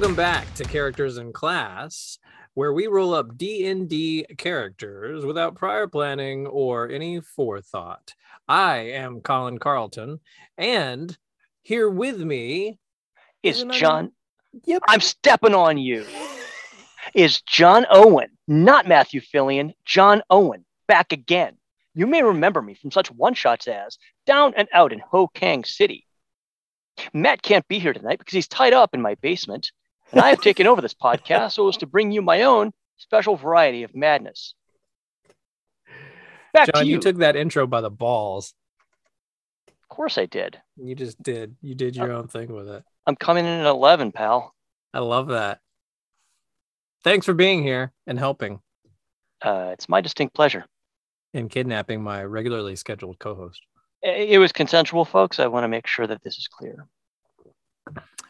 Welcome back to Characters and Class, where we roll up D&D characters without prior planning or any forethought. I am Colin Carlton, and here with me is John. Yep. I'm stepping on you. Is John Owen, not Matthew Phillion, John Owen, back again. You may remember me from such one shots as Down and Out in Ho Kang City. Matt can't be here tonight because he's tied up in my basement, and I have taken over this podcast so as to bring you my own special variety of madness. Back John, to you. you took that intro by the balls. of course I did. You just did. You did your own thing with it. I'm coming in at 11, pal. I love that. Thanks for being here and helping Uh, it's my distinct pleasure. in kidnapping my regularly scheduled co-host. It was consensual, folks. I want to make sure that this is clear.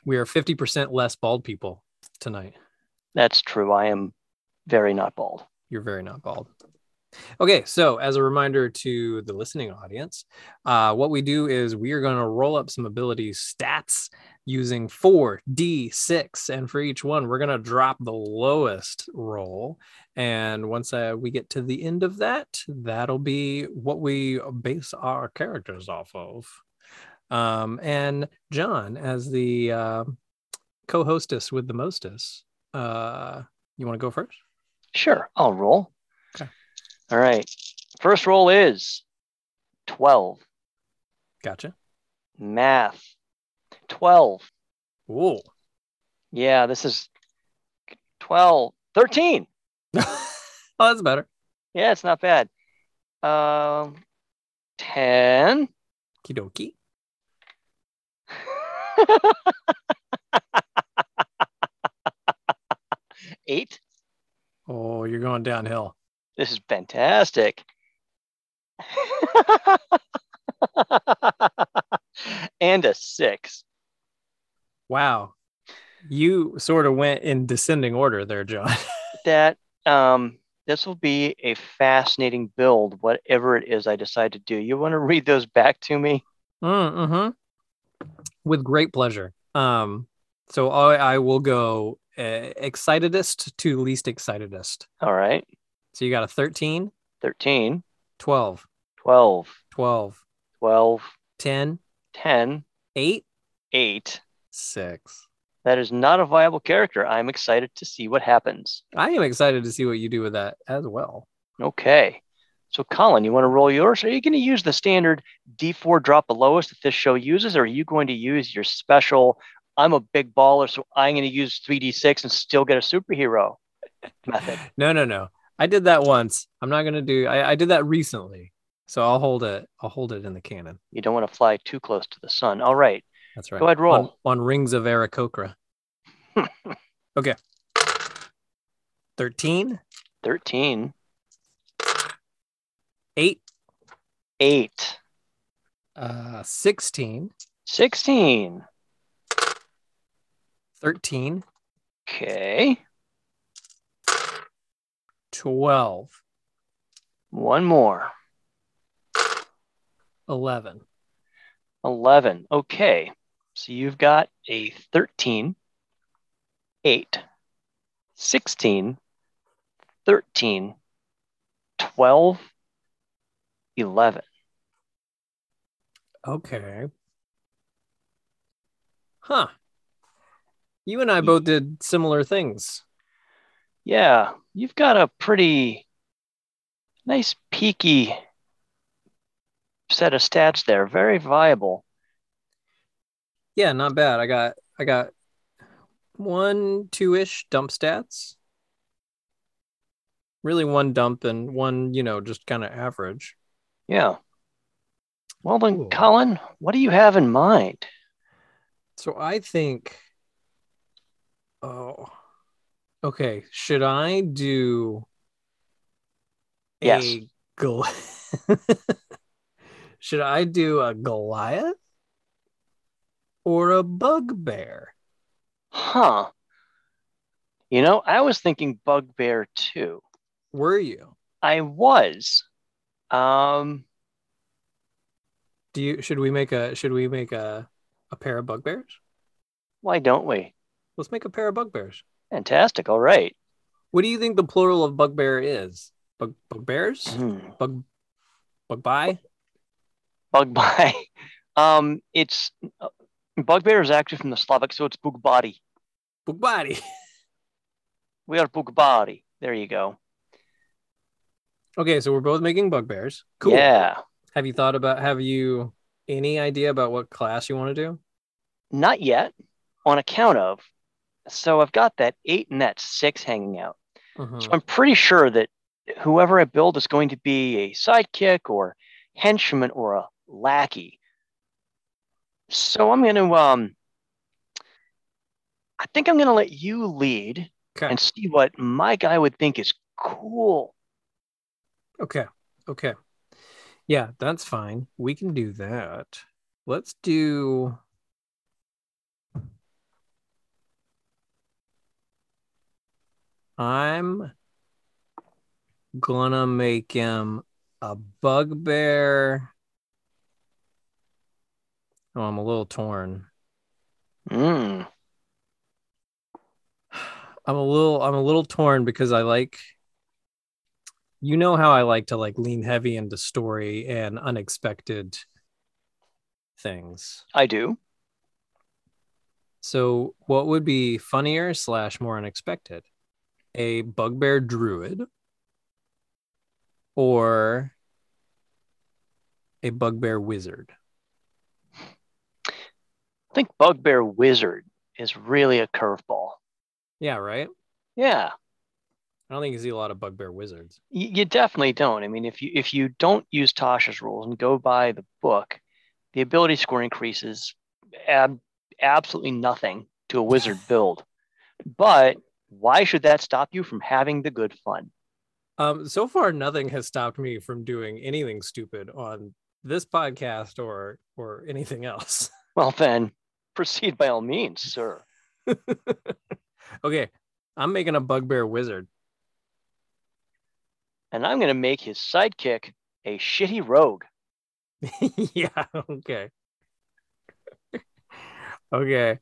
We are 50% less bald people tonight. That's true. I am very not bald. You're very not bald. Okay, so as a reminder to the listening audience, uh, what we do is we are going to roll up some ability stats using 4d6. And for each one, we're going to drop the lowest roll. And once uh, we get to the end of that, that'll be what we base our characters off of. Um, and John, as the uh, co hostess with the mostess, uh, you want to go first? Sure, I'll roll. Okay. All right. First roll is 12. Gotcha. Math. 12. Ooh. Yeah, this is 12. 13. oh, that's better. Yeah, it's not bad. Um, 10. Kidoki. Eight. Oh, you're going downhill. This is fantastic. and a six. Wow. You sort of went in descending order there, John. that um this will be a fascinating build whatever it is i decide to do you want to read those back to me mm-hmm. With great pleasure. Um, so I, I will go uh, excitedest to least excitedest. all right. So you got a 13, 13 12, 12 12, 12 10, 10 8, 8 6. that is not a viable character. I'm excited to see what happens. I am excited to see what you do with that as well. okay so colin you want to roll yours are you going to use the standard d4 drop the lowest that this show uses or are you going to use your special i'm a big baller so i'm going to use 3d6 and still get a superhero method No, no, no. I did that once. I'm not gonna do I, I did that recently. So I'll hold it. I'll hold it in the canon. You don't want to fly too close to the sun. All right. That's right. Go ahead, roll. On, on Rings of Aarakocra. okay. 13, 13, 8, 8, uh, 16, 16. 13, Okay. 12, One more. 11. 11. Okay. So you've got a 13, 8, 16, 13, 12, 11. Okay. Huh. You and I both did similar things. Yeah. You've got a pretty nice peaky set of stats there. Very viable. Yeah, not bad. I got I got one, two-ish dump stats. Really one dump and one, you know, just kind of average. Yeah. Well then. Colin, what do you have in mind? So I think oh okay, should I do Yes. a Gol- should I do a Goliath or a bugbear? Huh. You know, I was thinking bugbear too. Were you? I was. Um, Do you should we make a should we make a a pair of bugbears? why don't we? Let's make a pair of bugbears. Fantastic. All right. What do you think the plural of bugbear is? Bug bugbears? Hmm. Bug bugby? Bug bye. Um, it's uh, bugbear is actually from the Slavic, so it's bugbody. Bugbody. We are bugbody. There you go. Okay, so we're both making bugbears. Cool. Yeah. Have you thought about have you any idea about what class you want to do? Not yet, on account of. So I've got that eight and that six hanging out. Mhm. So I'm pretty sure that whoever I build is going to be a sidekick or henchman or a lackey. So I'm going to um I think I'm going to let you lead Okay. and see what my guy would think is cool. Okay. Okay. Yeah, that's fine. We can do that. Let's do I'm gonna make him a bugbear. Oh, I'm a little torn. Mm. I'm a little I'm a little torn because I like you know how I like to like lean heavy into story and unexpected things. I do. So what would be funnier slash more unexpected? A bugbear druid or a bugbear wizard? I think Bugbear Wizard is really a curveball. Yeah, right? Yeah. I don't think you see a lot of bugbear wizards. You, definitely don't. I mean, if you if you don't use Tasha's rules and go by the book, the ability score increases ab- absolutely nothing to a wizard build. But why should that stop you from having the good fun? Um, so far, nothing has stopped me from doing anything stupid on this podcast or or anything else. Well, then proceed by all means, sir. okay, I'm making a bugbear wizard. And I'm going to make his sidekick a shitty rogue. yeah. Okay. okay.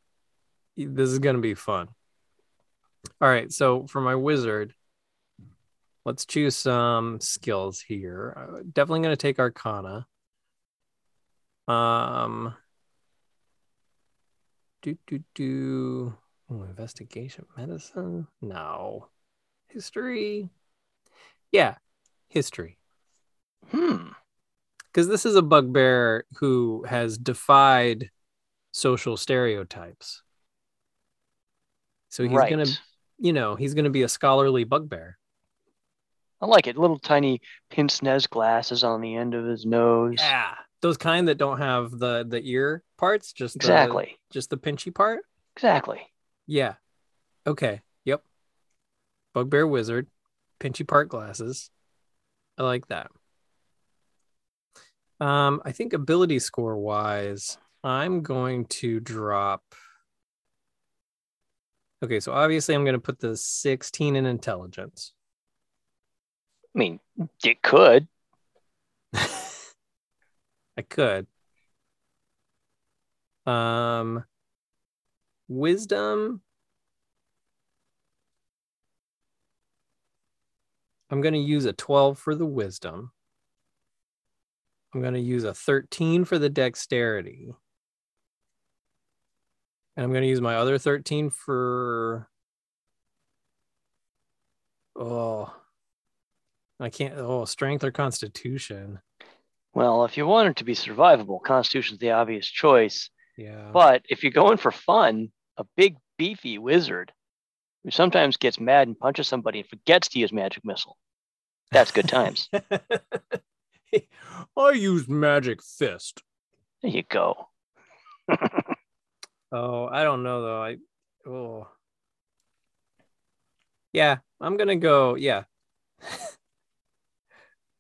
This is gonna be fun. All right. So for my wizard, let's choose some skills here. Uh, definitely gonna take Arcana. Um. Do do do. Investigation, medicine. No. History. Yeah, history Hmm. because this is a bugbear who has defied social stereotypes. So he's right. gonna, you know, he's gonna be a scholarly bugbear. I like it. Little tiny pince nez glasses on the end of his nose. Yeah, those kind that don't have the the ear parts, just the, Exactly. just the pinchy part. Exactly. Yeah. Okay. Yep. Bugbear wizard, pinchy part glasses. I like that. Um, I think ability score wise, I'm going to drop. Okay, so obviously I'm going to put the 16 in intelligence. I mean, it could. I could. Um, wisdom. I'm going to use a 12 for the wisdom. I'm going to use a 13 for the dexterity. And I'm going to use my other 13 for. Oh, I can't. Oh, strength or constitution. Well, if you want it to be survivable, Constitution's the obvious choice. Yeah. But if you're going for fun, a big beefy wizard who sometimes gets mad and punches somebody and forgets to use magic missile. That's good times. I use magic fist. there you go. Oh, I don't know though. I oh. Yeah, I'm gonna go. Yeah.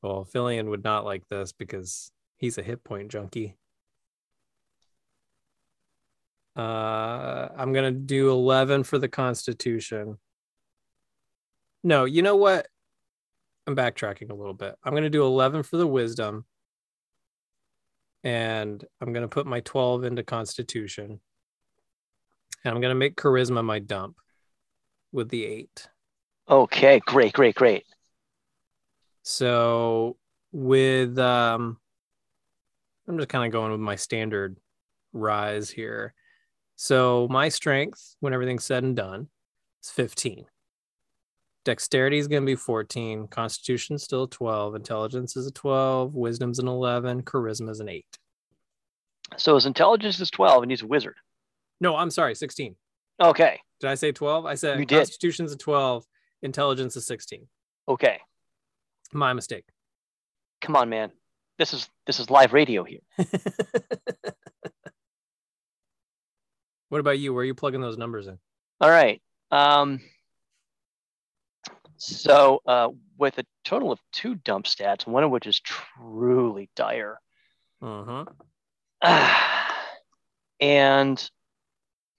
well, Phillion would not like this because he's a hit point junkie. Uh, I'm gonna do 11 for the Constitution. No, you know what? I'm backtracking a little bit. I'm gonna do 11 for the Wisdom, and I'm gonna put my 12 into Constitution. And I'm gonna make charisma my dump with the eight. Okay, great, great, great. So with um I'm just kind of going with my standard rise here. So my strength, when everything's said and done, is 15. Dexterity is going to be 14. Constitution still 12. Intelligence is a 12. Wisdom's an 11. Charisma is an 8. So his intelligence is 12 and he's a wizard. No, I'm sorry, 16. Okay, Did I say 12? I said You did. Constitution's a 12. Intelligence is 16. okay. My mistake. Come on, man. This is this is live radio here. what about you? Where are you plugging those numbers in? All right. Um, so uh, with a total of two dump stats, one of which is truly dire, Uh-huh. and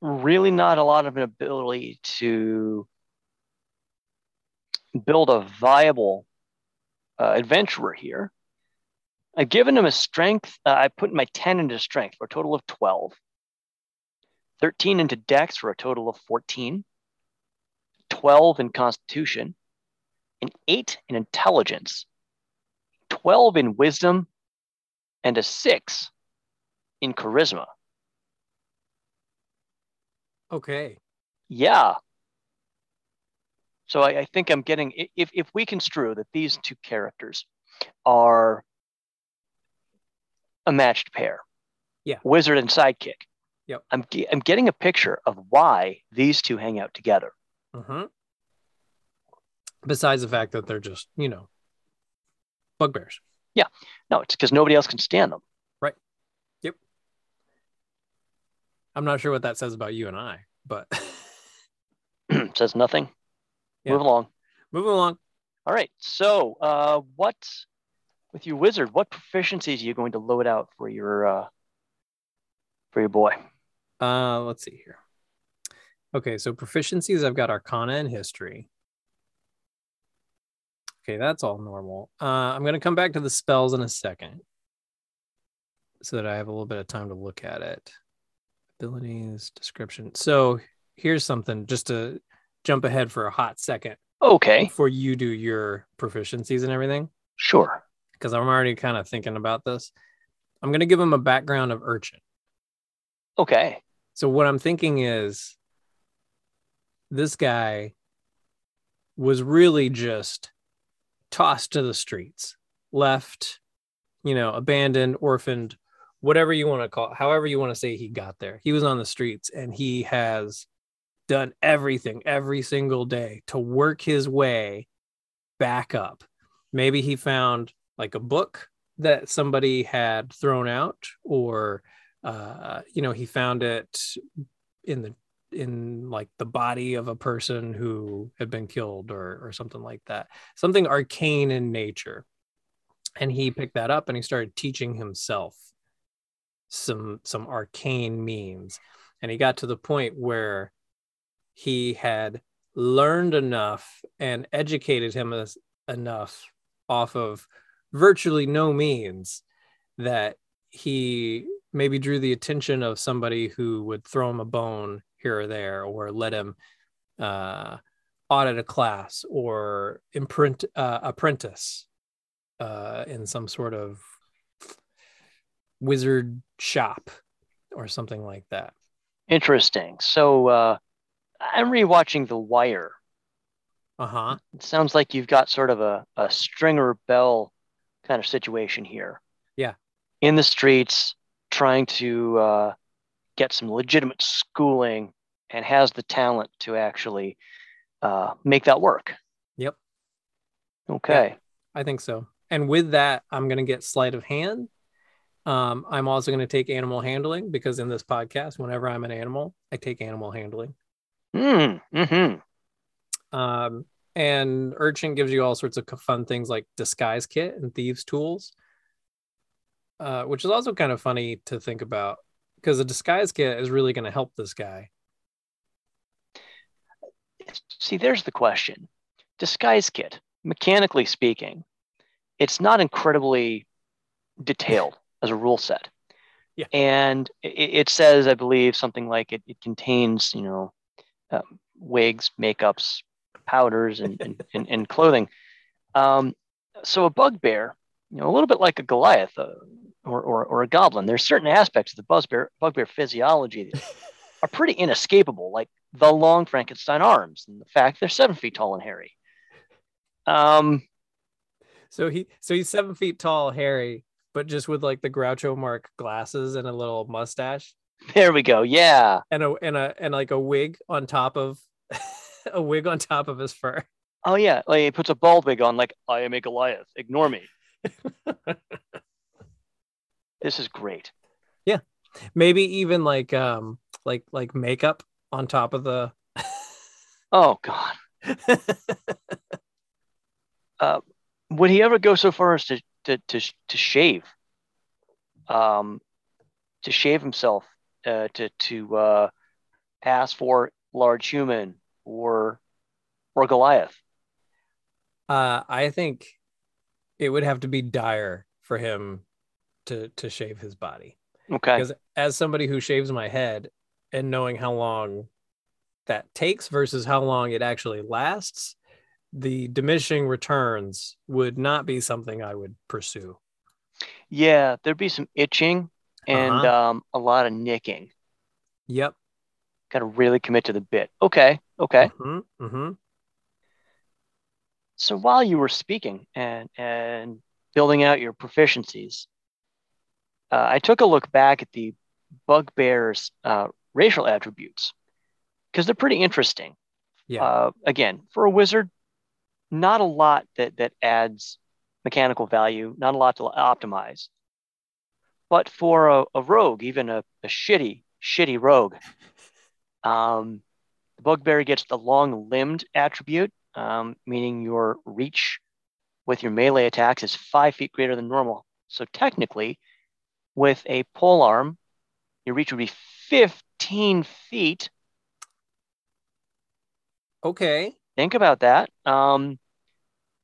really not a lot of an ability to build a viable uh, adventurer here. I've given him a strength. Uh, I put my 10 into strength for a total of 12, 13 into dex for a total of 14, 12 in constitution, an 8 in intelligence, 12 in wisdom, and a 6 in charisma. Okay. Yeah. So I, I think I'm getting if if we construe that these two characters are a matched pair, Yeah. wizard and sidekick. Yep. I'm ge- I'm getting a picture of why these two hang out together. Uh-huh. Besides the fact that they're just, you know, bugbears. Yeah. No, it's because nobody else can stand them. Right. Yep. I'm not sure what that says about you and I, but Says nothing. Yeah. Move along. moving along. All right. So, uh, what with you, wizard? What proficiencies are you going to load out for your uh, for your boy? Uh, let's see here. Okay, so proficiencies, I've got Arcana and History. Okay, that's all normal. Uh, I'm going to come back to the spells in a second so that I have a little bit of time to look at it. Abilities, description. So here's something just to jump ahead for a hot second Okay. before you do your proficiencies and everything, Sure. because I'm already kind of thinking about this. I'm going to give him a background of urchin. Okay. So what I'm thinking is this guy was really just tossed to the streets, left, you know, abandoned, orphaned, whatever you want to call it, however you want to say he got there. He was on the streets and he has done everything every single day to work his way back up. Maybe he found like a book that somebody had thrown out or uh, you know, he found it in the in like the body of a person who had been killed or or something like that. Something arcane in nature. And he picked that up and he started teaching himself some some arcane means. And he got to the point where he had learned enough and educated him as, enough off of virtually no means that he maybe drew the attention of somebody who would throw him a bone here or there or let him uh, audit a class or imprint uh, apprentice uh, in some sort of wizard shop or something like that. Interesting. So uh, I'm rewatching The Wire. Uh-huh. It sounds like you've got sort of a, a Stringer Bell kind of situation here. Yeah. In the streets, trying to uh, get some legitimate schooling and has the talent to actually uh, make that work. Yep. Okay. I think so. And with that, I'm going to get sleight of hand. Um, I'm also going to take animal handling because in this podcast, whenever I'm an animal, I take animal handling. Mm, hmm Um, and Urchin gives you all sorts of fun things like disguise kit and thieves tools, uh, which is also kind of funny to think about because a disguise kit is really going to help this guy. See, there's the question. Disguise kit, mechanically speaking, it's not incredibly detailed as a rule set. Yeah. And it, it says, I believe, something like it, it contains, you know, um, wigs, makeups, powders, and, and, and, and clothing. Um, so a bugbear, you know, a little bit like a Goliath uh, or, or, or a goblin, there's certain aspects of the bugbear, bugbear physiology that are pretty inescapable, like the long Frankenstein arms and the fact they're seven feet tall and hairy. Um, So he so he's seven feet tall, hairy, but just with like the Groucho Marx glasses and a little mustache there we go. Yeah. and a and a and like a wig on top of a wig on top of his fur. Oh yeah. Like he puts a bald wig on, like I am a Goliath. Ignore me. this is great. Yeah. Maybe even like um like like makeup on top of the Oh God. Uh, would he ever go so far as to to to, to shave? Um, to shave himself, uh, to to uh, pass for large human or or Goliath. uh I think it would have to be dire for him to to shave his body. Okay. because as somebody who shaves my head and knowing how long that takes versus how long it actually lasts the diminishing returns would not be something i would pursue Yeah, there'd be some itching and Uh-huh. um, a lot of nicking. yep Got to really commit to the bit. Okay. Okay. hmm hmm So while you were speaking and and building out your proficiencies, uh, I took a look back at the bugbear's uh, racial attributes because they're pretty interesting. yeah Uh, again, for a wizard, not a lot that that adds mechanical value, not a lot to optimize. But for a, a rogue, even a, a shitty, shitty rogue, um, the bugbear gets the long-limbed attribute, um, meaning your reach with your melee attacks is five feet greater than normal. So technically, with a pole arm, your reach would be 15 feet. okay Think about that. Um,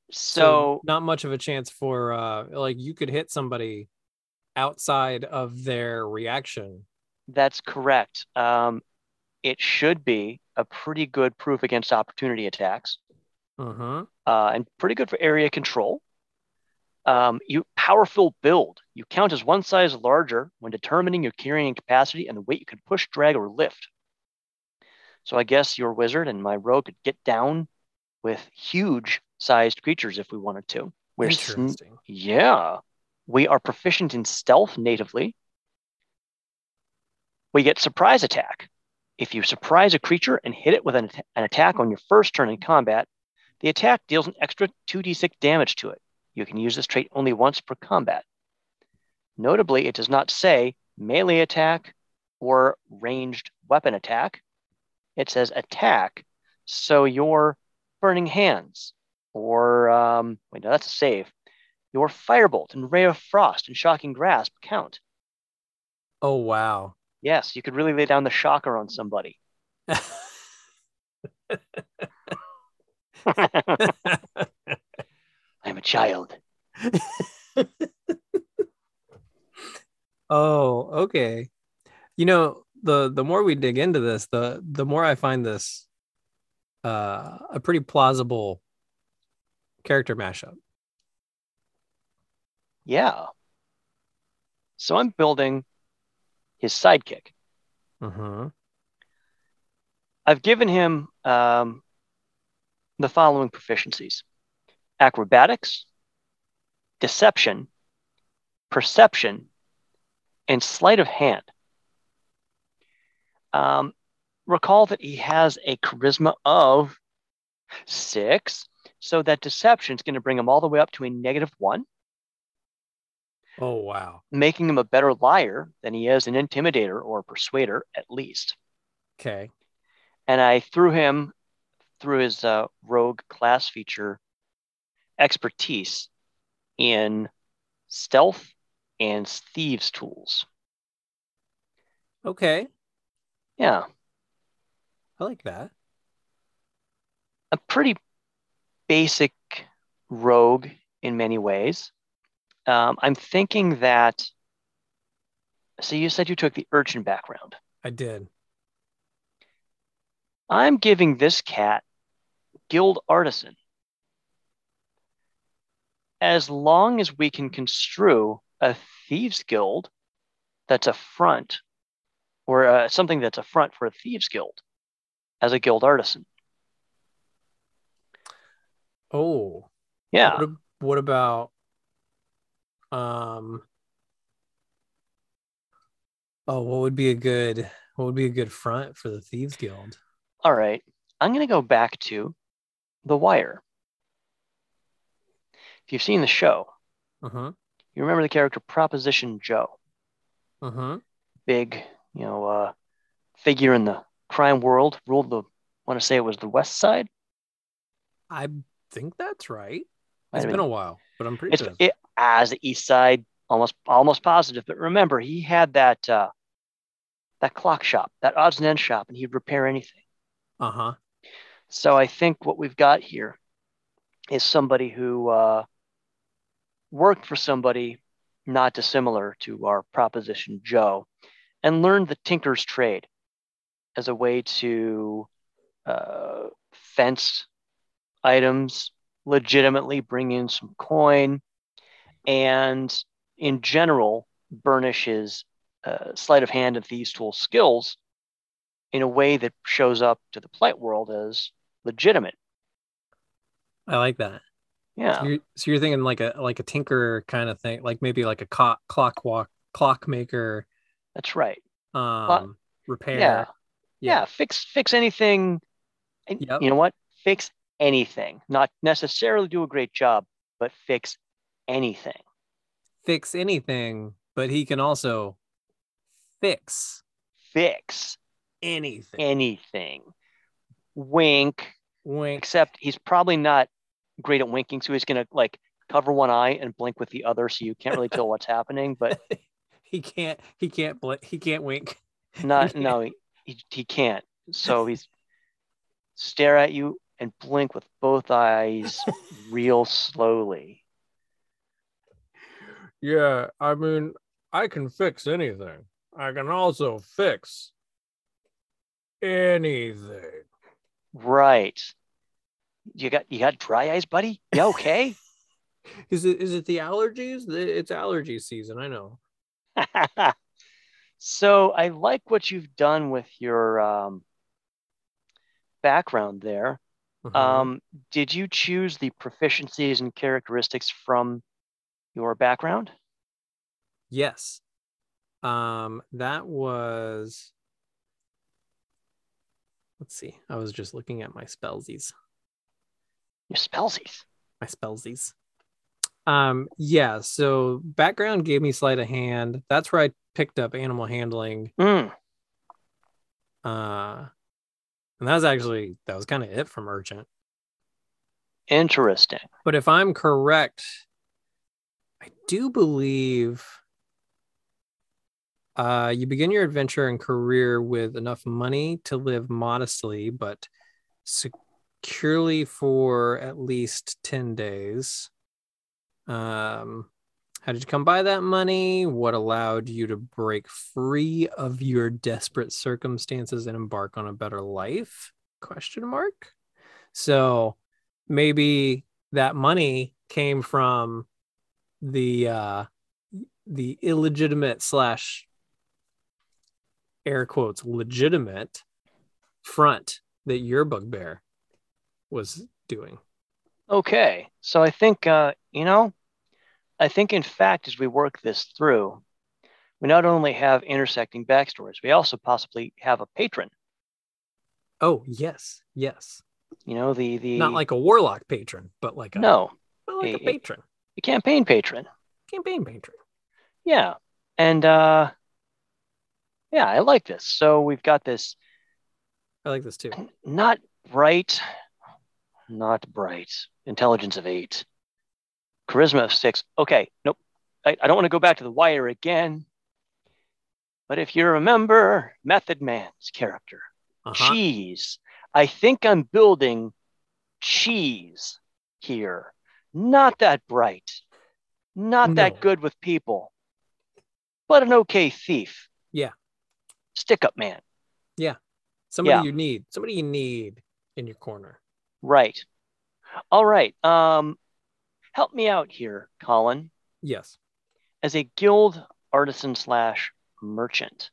so, not much of a chance for uh like you could hit somebody outside of their reaction that's correct. Um, it should be a pretty good proof against opportunity attacks. Uh-huh uh, and pretty good for area control. Um, you powerful build. You count as one size larger when determining your carrying capacity and the weight you can push, drag, or lift. So I guess your wizard and my rogue could get down with huge sized creatures if we wanted to. We're sn- yeah, we are proficient in stealth natively. We get surprise attack. If you surprise a creature and hit it with an, an attack on your first turn in combat, the attack deals an extra 2d6 damage to it. You can use this trait only once per combat. Notably, it does not say melee attack or ranged weapon attack. It says attack. So your burning hands or, um, wait, no, that's a save. Your firebolt and ray of frost and shocking grasp count. oh wow Yes, you could really lay down the shocker on somebody. I'm a child. Oh, okay. You know, the the more we dig into this, the the more I find this uh a pretty plausible character mashup. Yeah. So I'm building his sidekick. Mm-hmm. I've given him um, the following proficiencies acrobatics, deception, perception, and sleight of hand. Um, recall that he has a charisma of six, so that deception is going to bring him all the way up to a negative one, Oh wow. making him a better liar than he is an intimidator or persuader, at least. Okay. and I threw him through his uh, rogue class feature expertise in stealth and thieves tools. Okay. Yeah, I like that. a pretty basic rogue in many ways. Um, I'm thinking that So you said you took the urchin background. I did. I'm giving this cat guild artisan. As long as we can construe a thieves guild that's a front or uh, something that's a front for a thieves guild as a guild artisan. Oh, Yeah. what, what about um oh what would be a good what would be a good front for the thieves guild All right. I'm going to go back to The Wire. If you've seen the show, uh-huh you remember the character Proposition Joe, uh-huh big, you know, uh, figure in the crime world, ruled the, I want to say it was the West Side. i think that's right Might it's been been- a while but i'm pretty sure it, as the East Side, almost almost positive. But remember, he had that uh, that clock shop, that odds and ends shop, and he'd repair anything. Uh-huh. So I think what we've got here is somebody who uh, worked for somebody not dissimilar to our Proposition Joe and learned the tinker's trade as a way to uh, fence items, legitimately bring in some coin, and in general, burnish his uh, sleight of hand and thieves' tool skills in a way that shows up to the plight world as legitimate. i like that Yeah. so, you're, so you're thinking like a like a tinker kind of thing like maybe like a co- clock walk clockmaker That's right. um repair Yeah. Yeah. Fix fix anything. Yep. you know what? Fix anything. Not necessarily do a great job, but fix anything. fix anything but he can also fix Fix anything anything. Wink. wink Except he's probably not great at winking, so he's gonna like cover one eye and blink with the other, so you can't really tell what's happening. But he can't he can't blink. he can't wink not no, he, he, he can't. So he's stare at you and blink with both eyes real slowly. yeah i mean i can fix anything i can also fix anything Right. You got you got dry eyes, buddy? You okay? is it is it the allergies it's allergy season i know so I like what you've done with your um, background there. Mhm. Um, did you choose the proficiencies and characteristics from your background? yes um that was let's see i was just looking at my spellsies Your spellsies. my spellsies. Um, yeah, so background gave me sleight of hand. That's where I picked up animal handling. Mm, Uh and that was actually that was kind of it from Urchin. interesting. But if I'm correct, I do believe uh you begin your adventure and career with enough money to live modestly but securely for at least 10 days. Um how did you come by that money? What allowed you to break free of your desperate circumstances and embark on a better life? Question mark. So maybe that money came from the uh the illegitimate slash air quotes legitimate front that your bugbear was doing. Okay, so I think uh, you know, I think in fact, as we work this through, we not only have intersecting backstories, we also possibly have a patron. Oh yes, yes. You know, the the Not like a warlock patron, but like a no, like a a- a- patron, the campaign patron. campaign patron. Yeah, and uh, yeah, I like this. So we've got this I like this too. not bright, not bright, intelligence of eight, charisma of six. Okay, nope. I, I don't want to go back to the wire again. But if you remember Method Man's character, Uh-huh. cheese, I think I'm building cheese here. Not that bright, not No. that good with people. but an okay thief. Yeah. Stick up man. Yeah. Somebody Yeah. you need. Somebody you need in your corner. Right. All right. Um, help me out here, Colin. Yes. As a guild artisan slash merchant,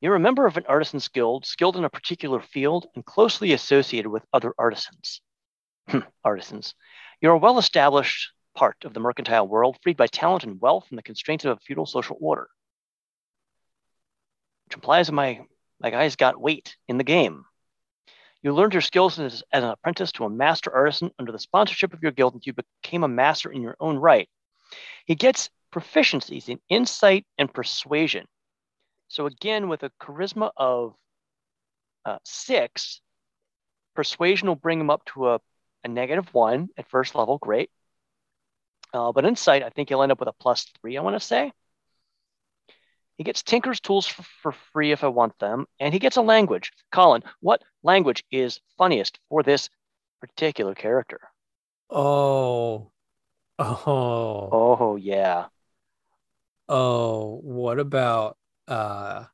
you're a member of an artisan's guild, skilled in a particular field, and closely associated with other artisans. artisans. You're a well established part of the mercantile world, freed by talent and wealth from the constraints of a feudal social order. Which implies my, my guy's got weight in the game. You learned your skills as, as an apprentice to a master artisan under the sponsorship of your guild, and you became a master in your own right. He gets proficiencies in insight and persuasion. So, again, with a charisma of uh, six, persuasion will bring him up to a, a negative one at first level. Great. Uh, but insight, I think he'll end up with a plus three, I want to say. He gets Tinker's tools for, for free if I want them, and he gets a language. Colin, what language is funniest for this particular character? Oh. Oh. Oh, yeah. Oh, what about uh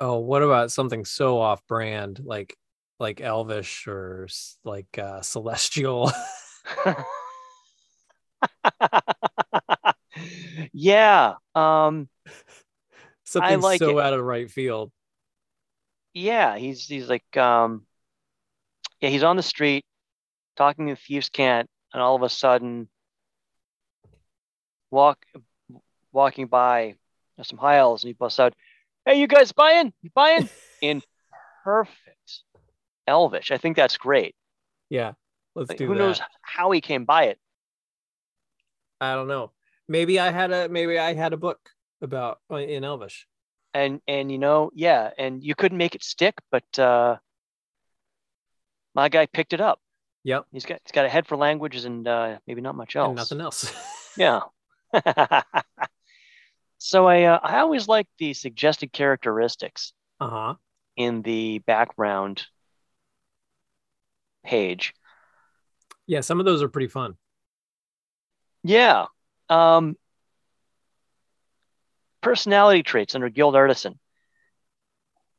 oh, what about something so off brand like like elvish or like uh celestial? yeah. Um, something like so it. out of right field. yeah, he's he's like um yeah, he's on the street talking to thieves cant, and all of a sudden walk walking by some high elves and he busts out, Hey, you guys buying? You buying? In perfect elvish. I think that's great. Yeah. Let's Like, do who that. knows how he came by it? I don't know. Maybe I had a maybe I had a book about uh, in elvish. And and you know, yeah, and you couldn't make it stick, but uh my guy picked it up. Yep. He's got he's got a head for languages and uh maybe not much else. And nothing else. Yeah. so I uh, I always like the suggested characteristics uh-huh. in the background page. Yeah, some of those are pretty fun. Yeah. Um, personality traits under guild artisan.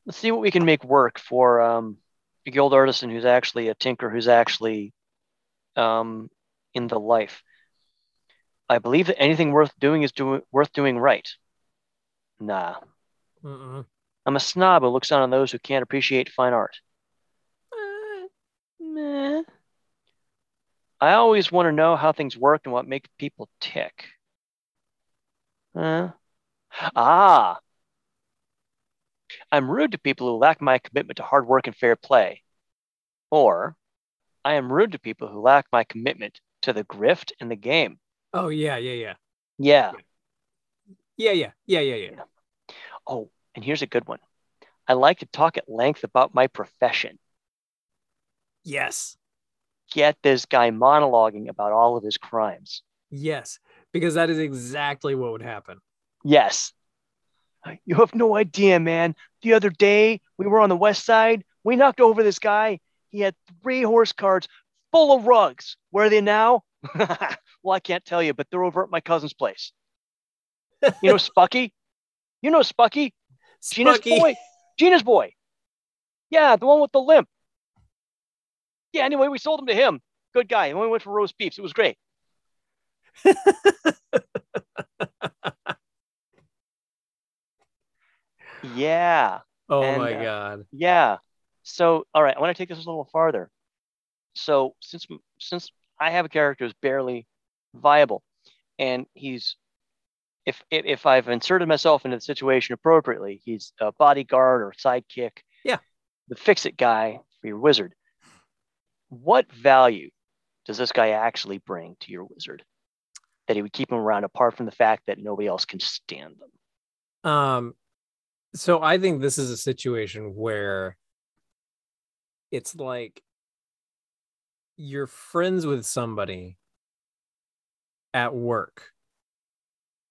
Let's see what we can make work for um, a guild artisan who's actually a tinker, who's actually um, in the life. I believe that anything worth doing is doing worth doing right. Nah, Mm-mm. I'm a snob who looks down on those who can't appreciate fine art. Eh, Meh. I always want to know how things work and what makes people tick. Huh? Ah. I'm rude to people who lack my commitment to hard work and fair play. Or I am rude to people who lack my commitment to the grift and the game. Oh yeah, yeah, yeah. Yeah. Yeah, yeah, yeah, yeah, yeah. Oh, and here's a good one. I like to talk at length about my profession. Yes. Get this guy monologuing about all of his crimes. Yes. Because that is exactly what would happen. Yes. You have no idea, man. The other day, we were on the west side. We knocked over this guy. He had three horse carts full of rugs. Where are they now? well, I can't tell you, but they're over at my cousin's place. You know Spucky? You know Spucky? Gina's Spucky. boy. Gina's boy. Yeah, the one with the limp. Yeah, anyway, we sold him to him. Good guy. And we went for roast beefs. It was great. Yeah. Oh And, my uh, god. Yeah. So, all right, I want to take this a little farther. So, since since I have a character who's barely viable, and he's if if, if I've inserted myself into the situation appropriately, he's a bodyguard or sidekick. Yeah. The fix it guy for your wizard. What value does this guy actually bring to your wizard that he would keep him around apart from the fact that nobody else can stand them? Um so I think this is a situation where it's like you're friends with somebody at work.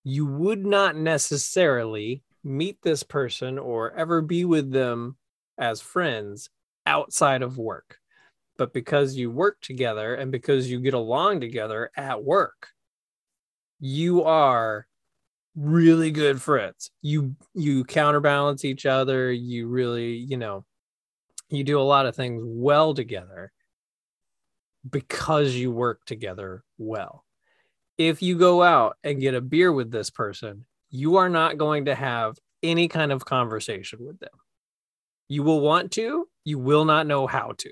You would not necessarily meet this person or ever be with them as friends outside of work. But because you work together and because you get along together at work, you are really good friends. You you counterbalance each other. You really, you know, you do a lot of things well together because you work together well. If you go out and get a beer with this person, you are not going to have any kind of conversation with them. You will want to, you will not know how to.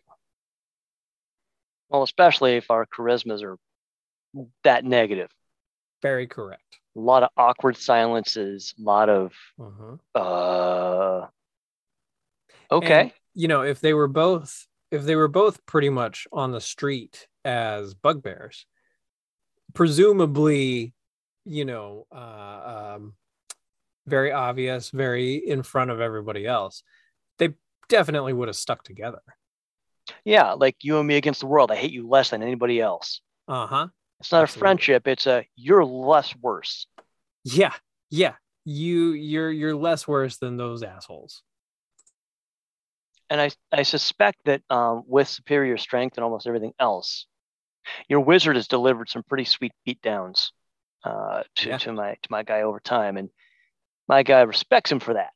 Well, especially if our charismas are that negative. Very correct. A lot of awkward silences, a lot of Mhm. uh okay. And, you know, if they were both if they were both pretty much on the street as bugbears, presumably, you know, uh, um, very obvious, very in front of everybody else, they definitely would have stuck together. yeah, like you and me against the world. I hate you less than anybody else. Uh huh. It's not Absolutely. a friendship, it's a you're less worse. Yeah, yeah. You you're you're less worse than those assholes. And I I suspect that um, with superior strength and almost everything else, your wizard has delivered some pretty sweet beatdowns uh, to, Yeah. to my to my guy over time, and my guy respects him for that.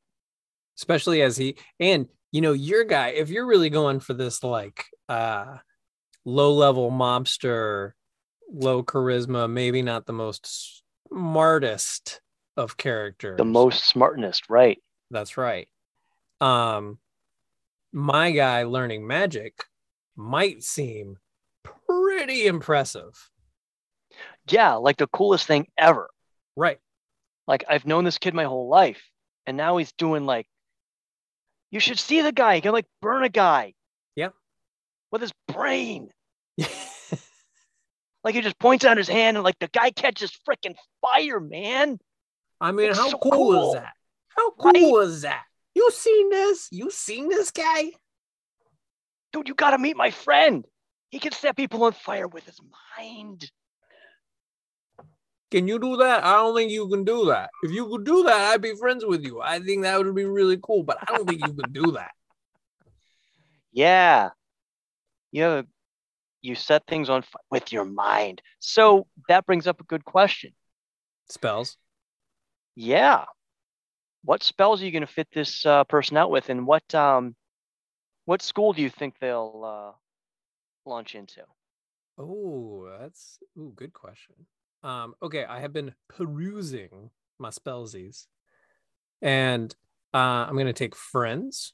especially as he and you know your guy if you're really going for this like uh low level mobster low charisma maybe not the most smartest of characters The most smartest, right? that's right um my guy learning magic might seem pretty impressive Yeah, like the coolest thing ever. right Like I've known this kid my whole life, and now he's doing like. You should see the guy. He can like burn a guy. Yeah. With his brain. Like he just points out his hand and like the guy catches freaking fire, man. i mean It's how so cool, cool. is that how Right? cool is that you seen this you seen this guy Dude, you gotta meet my friend. He can set people on fire with his mind. Can you do that? I don't think you can do that. If you could do that, I'd be friends with you. I think that would be really cool, but I don't think you can do that. Yeah. You have a, you set things on fire with your mind. So that brings up a good question. Spells. Yeah. What spells are you gonna fit this uh, person out with, and what um, what school do you think they'll uh, launch into? Oh, that's ooh, good question. Um, okay, I have been perusing my spellsies, and uh, I'm gonna take friends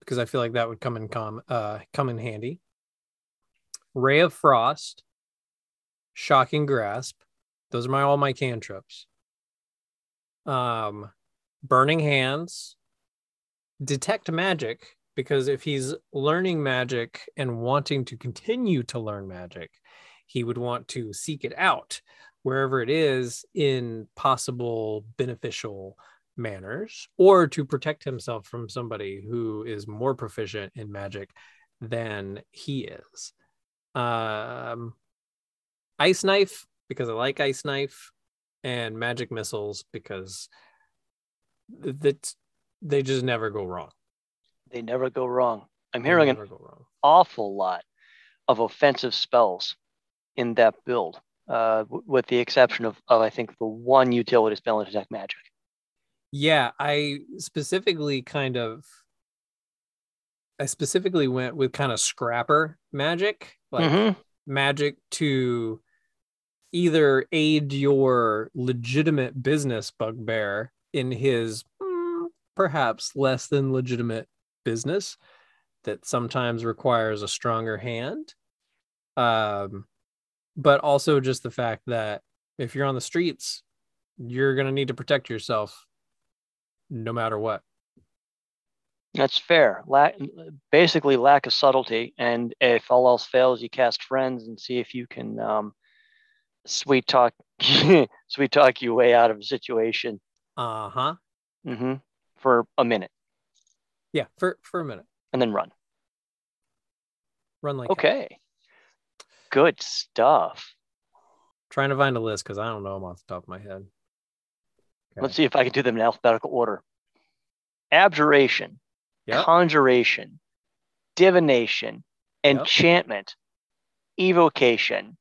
because I feel like that would come in com uh come in handy. Ray of Frost, Shocking Grasp, those are my all my cantrips. Um, Burning Hands, Detect Magic because if he's learning magic and wanting to continue to learn magic, he would want to seek it out wherever it is in possible beneficial manners or to protect himself from somebody who is more proficient in magic than he is. Um, ice knife because I like ice knife and magic missiles because that they just never go wrong. They never go wrong. I'm hearing an awful lot of offensive spells in that build, uh, w- with the exception of, of I think the one utility spell in detect magic. Yeah, I specifically kind of I specifically went with kind of scrapper magic, like Mhm. magic to either aid your legitimate business bugbear in his mm, perhaps less than legitimate business that sometimes requires a stronger hand. Um, but also just the fact that if you're on the streets, you're going to need to protect yourself no matter what. That's fair. La- basically, lack of subtlety, and if all else fails, you cast friends and see if you can um, sweet talk, sweet talk your way out of a situation Uh huh. hmm for a minute, Yeah, for for a minute, and then run. run like. Okay. Good stuff. Trying to find a list because I don't know them off the top of my head. Let's see if I can do them in alphabetical order. Abjuration, Yep. conjuration, divination, Yep. enchantment, evocation,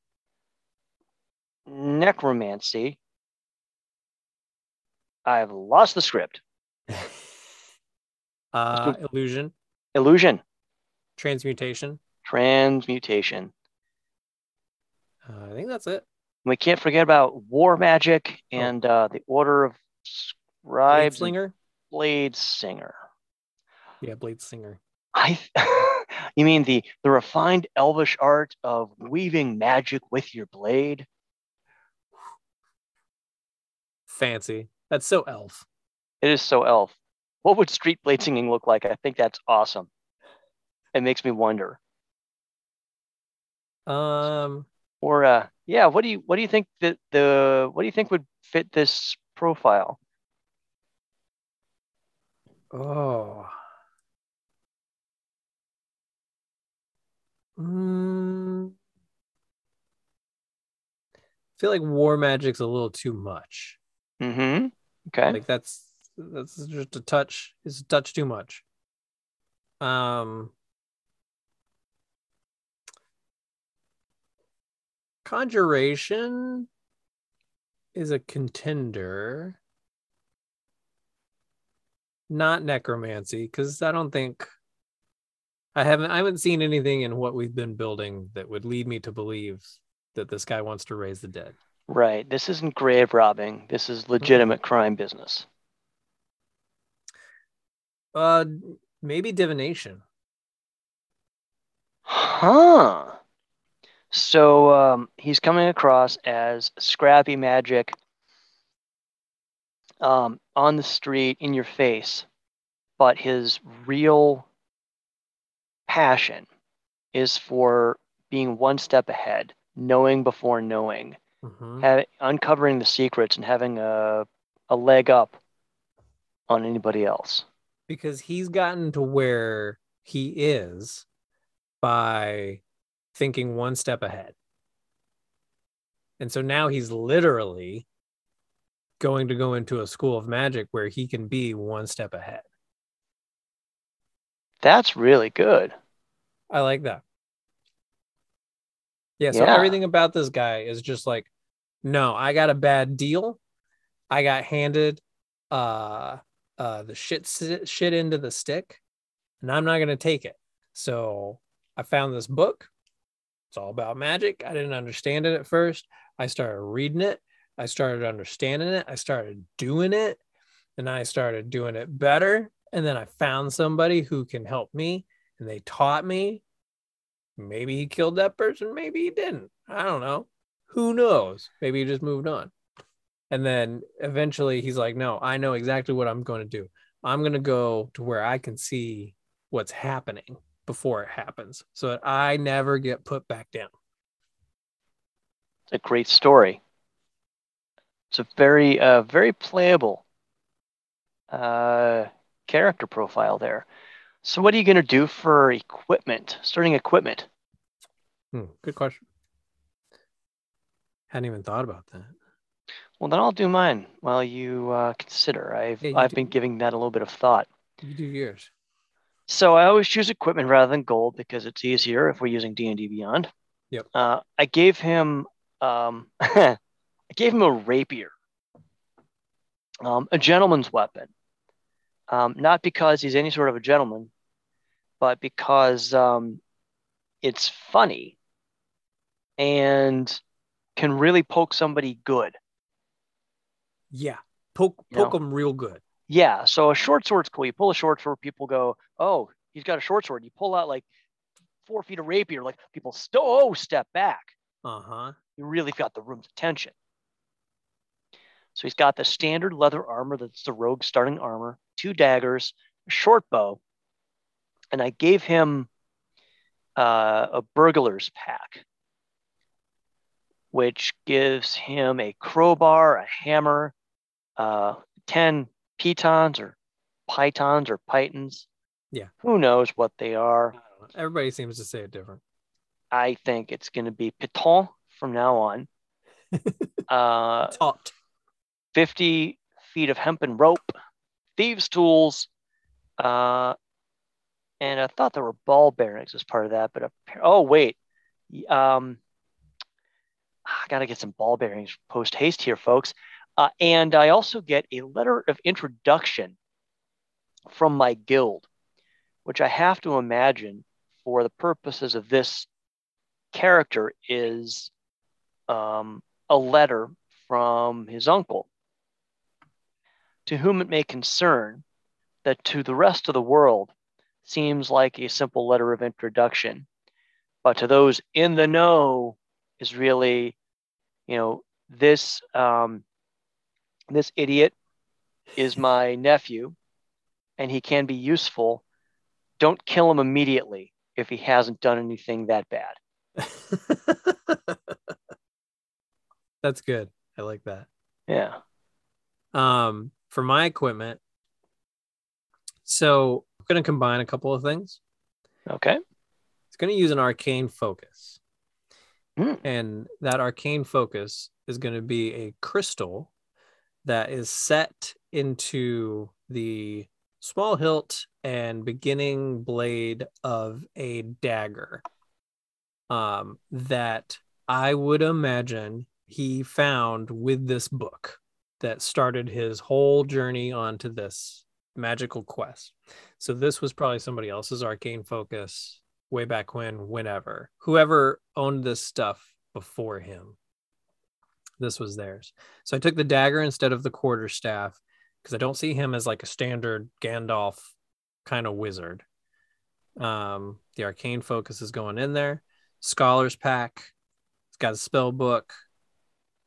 necromancy, I've lost the script. uh, illusion, Illusion, transmutation. transmutation. Uh, I think that's it. We can't forget about war magic and uh, the order of scribes slinger. blade singer. Yeah, blade singer. I you mean the the refined elvish art of weaving magic with your blade? Fancy. That's so elf. It is so elf. What would street blade singing look like? I think that's awesome. It makes me wonder. Um, Or uh yeah, what do you what do you think that the what do you think would fit this profile? oh. Mm. I feel like war magic's a little too much. Mm-hmm. Okay. Like that's that's just a touch. It's a touch too much. Um Conjuration is a contender. Not necromancy, because I don't think I haven't I haven't seen anything in what we've been building that would lead me to believe that this guy wants to raise the dead. Right. This isn't grave robbing. This is legitimate crime business. Uh maybe divination. Huh. So um, he's coming across as scrappy magic um, on the street in your face, but his real passion is for being one step ahead, knowing before knowing, Mhm. ha- uncovering the secrets and having a, a leg up on anybody else. because he's gotten to where he is by thinking one step ahead. And so now he's literally going to go into a school of magic where he can be one step ahead. That's really good. I like that. Yeah, so Yeah. everything about this guy is just like, no, I got a bad deal. I got handed uh uh the shit shit into the stick, and I'm not gonna take it. So I found this book. It's all about magic. I didn't understand it at first. I started reading it. I started understanding it. I started doing it, and I started doing it better. And then I found somebody who can help me, and they taught me. Maybe he killed that person maybe he didn't. I don't know. Who knows? Maybe he just moved on. And then eventually he's like no i know exactly what i'm going to do. I'm going to go to where i can see what's happening before it happens so that i never get put back down. It's a great story. It's a very, uh, very playable uh, character profile there. So, what are you going to do for equipment? Starting equipment. Hmm, good question hadn't even thought about that Well, then I'll do mine while you uh, consider. I've Yeah, I've do. been giving that a little bit of thought. you do yours So I always choose equipment rather than gold because it's easier if we're using D and D Beyond. Yep. Uh, I gave him um, I gave him a rapier, um, a gentleman's weapon. Um, not because he's any sort of a gentleman, but because um, it's funny and can really poke somebody good. yeah poke You know? poke him real good Yeah, so a short sword's cool. You pull a short sword, people go, "Oh, he's got a short sword." You pull out like four feet of rapier, like people, st- oh, step back. uh-huh You really got the room's attention. So he's got the standard leather armor that's the rogue starting armor, two daggers, a short bow, and I gave him uh, a burglar's pack, which gives him a crowbar, a hammer, uh, 10 pitons or pythons or pythons. Yeah. Who knows what they are? I don't know. everybody seems to say it different I think it's going to be piton from now on. uh, taught 50 feet of hempen rope, thieves' tools, uh, and I thought there were ball bearings as part of that, but oh wait, um, I gotta get some ball bearings post haste here, folks. Uh, and I also get a letter of introduction from my guild, which I have to imagine for the purposes of this character is um, a letter from his uncle, to whom it may concern that to the rest of the world seems like a simple letter of introduction, but to those in the know is really, you know, this um, this idiot is my nephew, and he can be useful. Don't kill him immediately if he hasn't done anything that bad. That's good. I like that. Yeah. Um, for my equipment, so I'm going to combine a couple of things. Okay. It's going to use an arcane focus. Mm. And that arcane focus is going to be a crystal that is set into the small hilt and beginning blade of a dagger um, that I would imagine he found with this book that started his whole journey onto this magical quest. So this was probably somebody else's arcane focus way back when, whenever. Whoever owned this stuff before him. This was theirs. So I took the dagger instead of the quarter staff because I don't see him as like a standard Gandalf kind of wizard. Um, the arcane focus is going in there. Scholars pack. It's got a spell book.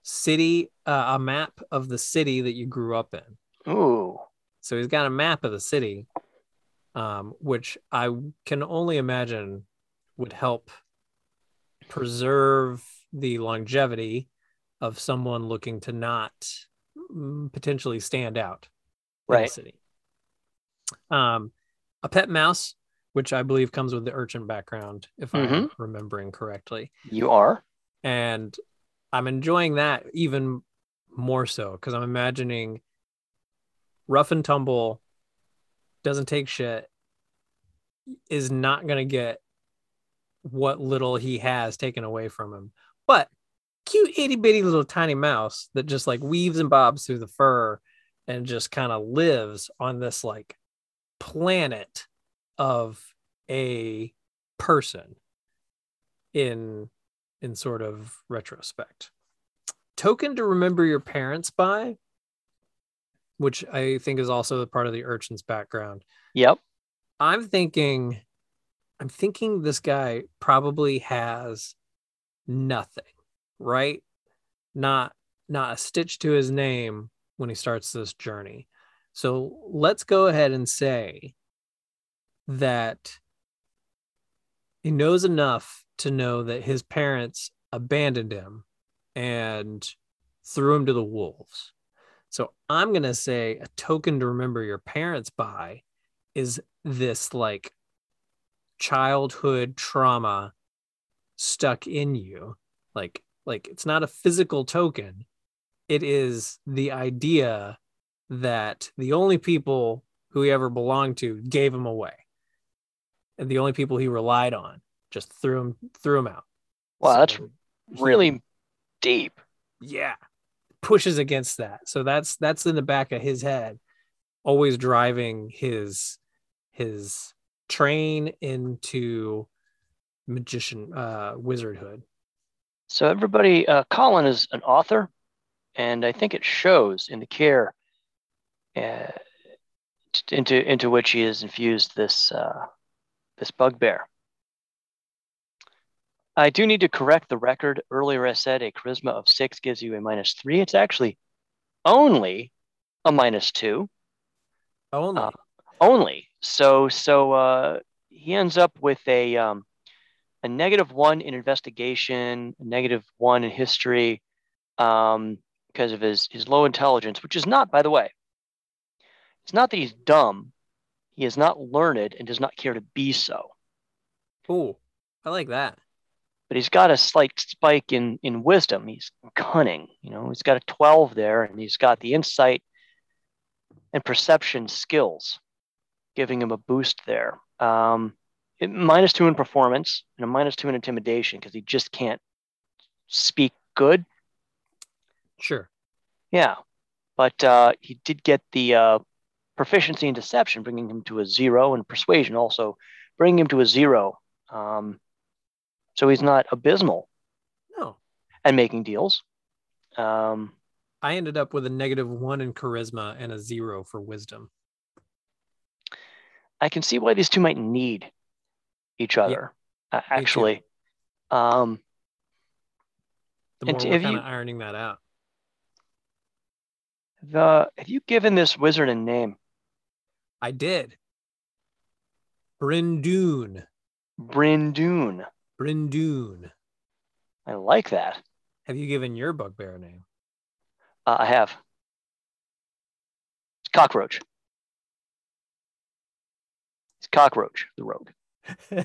City, uh, a map of the city that you grew up in. Ooh. So he's got a map of the city, um, which I can only imagine would help preserve the longevity of someone looking to not mm, potentially stand out in the Right. city. Um, a pet mouse, which I believe comes with the urchin background, if I'm Mhm. remembering correctly. You are. And I'm enjoying that even more so because I'm imagining rough and tumble, doesn't take shit, is not going to get what little he has taken away from him. But cute itty bitty little tiny mouse that just like weaves and bobs through the fur and just kind of lives on this like planet of a person in in sort of retrospect. Token to remember your parents by which i think is also a part of the urchin's background. Yep. i'm thinking i'm thinking this guy probably has nothing right? Not not a stitch to his name when he starts this journey. So let's go ahead and say that he knows enough to know that his parents abandoned him and threw him to the wolves. So I'm going to say a token to remember your parents by is this like childhood trauma stuck in you. Like like it's not a physical token. It is the idea that the only people who he ever belonged to gave him away. And the only people he relied on just threw him threw him out. Wow, that's So he- really deep. yeah pushes against that so that's that's in the back of his head always driving his his train into magician uh wizardhood So everybody, uh, Colin is an author, and I think it shows in the care uh, into into which he has infused this uh, this bugbear. I do need to correct the record. Earlier, I said a charisma of six gives you a minus three. It's actually only a minus two. only Uh, only. So so uh, he ends up with a um, a negative one in investigation, negative one in history, um, because of his his low intelligence, which is not, by the way, it's not that he's dumb. He is not learned and does not care to be so. oh i like that But he's got a slight spike in in wisdom. He's cunning. You know, he's got a twelve there, and he's got the insight and perception skills, giving him a boost there. Um, it- minus two in performance and a minus two in intimidation because he just can't speak good. sure Yeah. but uh, he did get the uh, proficiency in deception, bringing him to a zero, and persuasion also bringing him to a zero. Um, so he's not abysmal No. at making deals. Um, I ended up with a negative one in charisma and a zero for wisdom. I can see why these two might need each other. uh, actually, um, the more we're kind of ironing that out. the have you given this wizard a name? I did. Brindoon. Brindoon. Brindoon. I like that. Have you given your bugbear a name? Uh, I have. It's cockroach. It's cockroach, the rogue.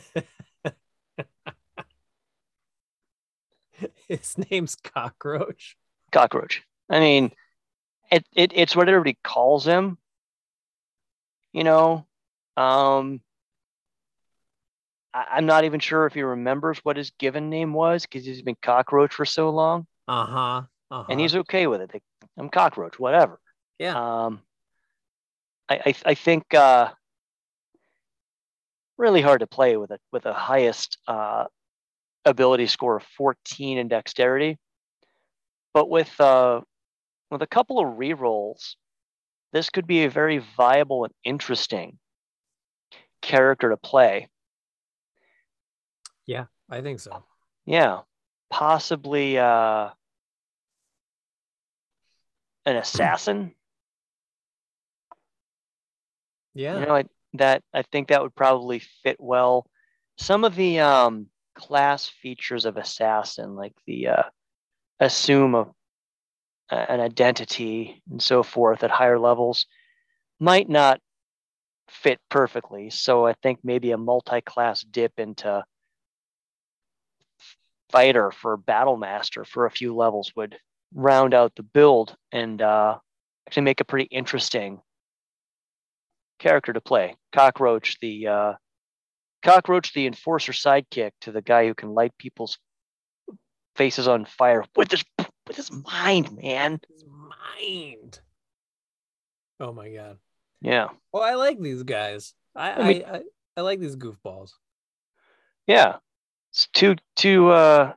His name's Cockroach. Cockroach. I mean, it, it it's what everybody calls him. You know, um, I, I'm not even sure if he remembers what his given name was because he's been cockroach for so long, Uh huh. Uh-huh. and he's okay with it. Like, I'm cockroach, whatever. yeah. Um, I, I I think uh, really hard to play with a with a highest uh, ability score of 14 in dexterity, but with uh, with a couple of rerolls, this could be a very viable and interesting character to play. I think so. Yeah, possibly uh, an assassin. Yeah. You know, I, that I think that would probably fit well. Some of the um, class features of assassin, like the uh, assume a- an identity and so forth at higher levels, might not fit perfectly. So I think maybe a multi-class dip into fighter for battle master for a few levels would round out the build and uh, actually make a pretty interesting character to play. Cockroach, the uh, cockroach, the enforcer sidekick to the guy who can light people's faces on fire with his with his mind, man. His mind. Oh my god. Yeah, Well, I like these guys. I I mean- I, I, I like these goofballs. yeah. It's two two uh,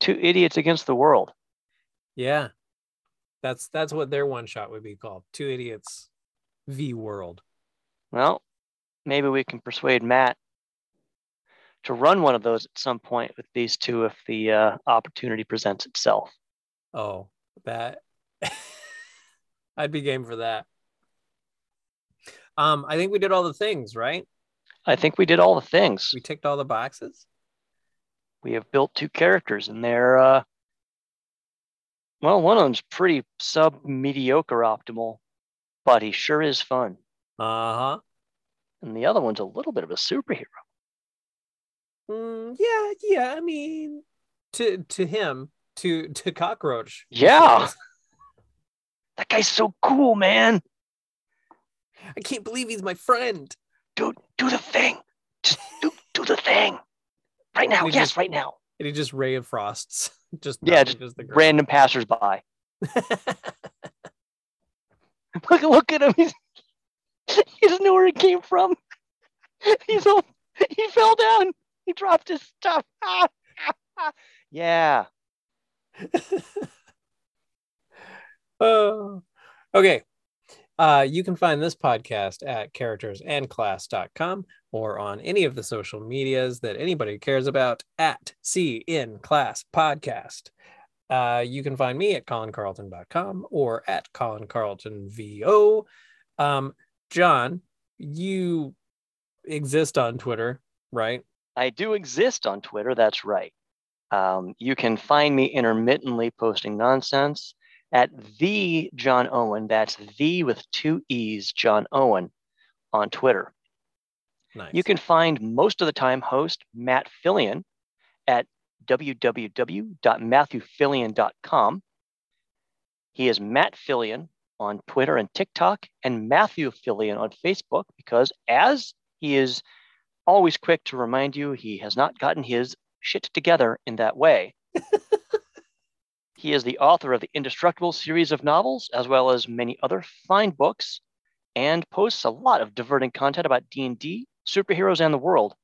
two idiots against the world. Yeah. That's that's what their one shot would be called. Two idiots v world. Well, maybe we can persuade Matt to run one of those at some point with these two if the uh, opportunity presents itself. Oh, that I'd be game for that. Um, I think we did all the things, right? I think we did all the things. We ticked all the boxes. we have built two characters and they're uh well one of them's pretty sub mediocre optimal but he sure is fun Uh-huh. and the other one's a little bit of a superhero Mm, yeah, yeah. I mean, to to him, to to cockroach. Yeah. That guy's so cool man I can't believe he's my friend. Dude do the thing just do, do the thing right now yes just- right now And he just ray of frosts. Just Yeah, just the ground. random passersby look look at him he's, he doesn't know where it came from he's all he fell down he dropped his stuff yeah Oh. Okay. Uh, you can find this podcast at charactersandclass.com or on any of the social medias that anybody cares about at C in Class Podcast. Uh, you can find me at colincarlton.com or at Colin Carlton VO. Um, John, you exist on Twitter, right? I do exist on Twitter. That's right. Um, you can find me intermittently posting nonsense at the John Owen. That's the with two E's, John Owen, on Twitter. Nice. You can find most of the time host Matt Phillion at www.matthewphillion.com. He is Matt Phillion on Twitter and TikTok, and Matthew Phillion on Facebook, because as he is always quick to remind you, he has not gotten his shit together in that way. He is the author of the Indestructible series of novels, as well as many other fine books, and posts a lot of diverting content about D&D, superheroes, and the world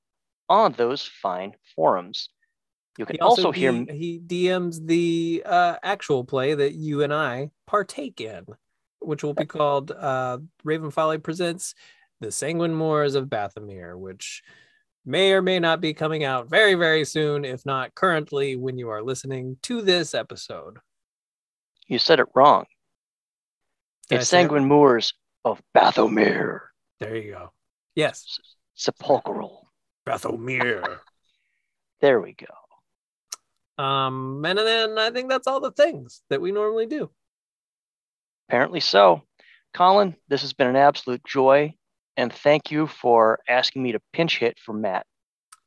on those fine forums. You can He also, also, hear he, he DMs the uh, actual play that you and I partake in, which will be called uh, Raven Folly presents the Sanguine Moors of Bathomir, which may or may not be coming out very, very soon, if not currently when you are listening to this episode. you said it wrong. Did It's say it? Sanguine Moors of Bathomir, There you go. Yes, sepulchral. Bathomir. There we go. Um, and then I think that's all the things that we normally do. Apparently so. Colin, this has been an absolute joy, and thank you for asking me to pinch hit for Matt.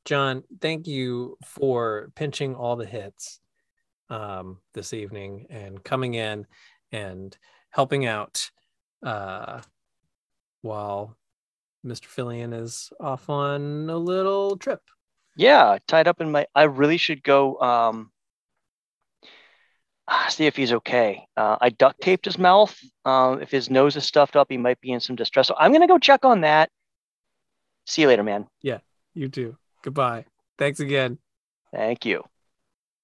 John, thank you for pinching all the hits um, this evening and coming in and helping out uh, while Mr. Phillion is off on a little trip. Yeah, tied up in my. I really should go um, see if he's okay. Uh, I duct taped his mouth. Um, if his nose is stuffed up, he might be in some distress. So I'm gonna go check on that. See you later, man. Yeah, you too. Goodbye. Thanks again. Thank you.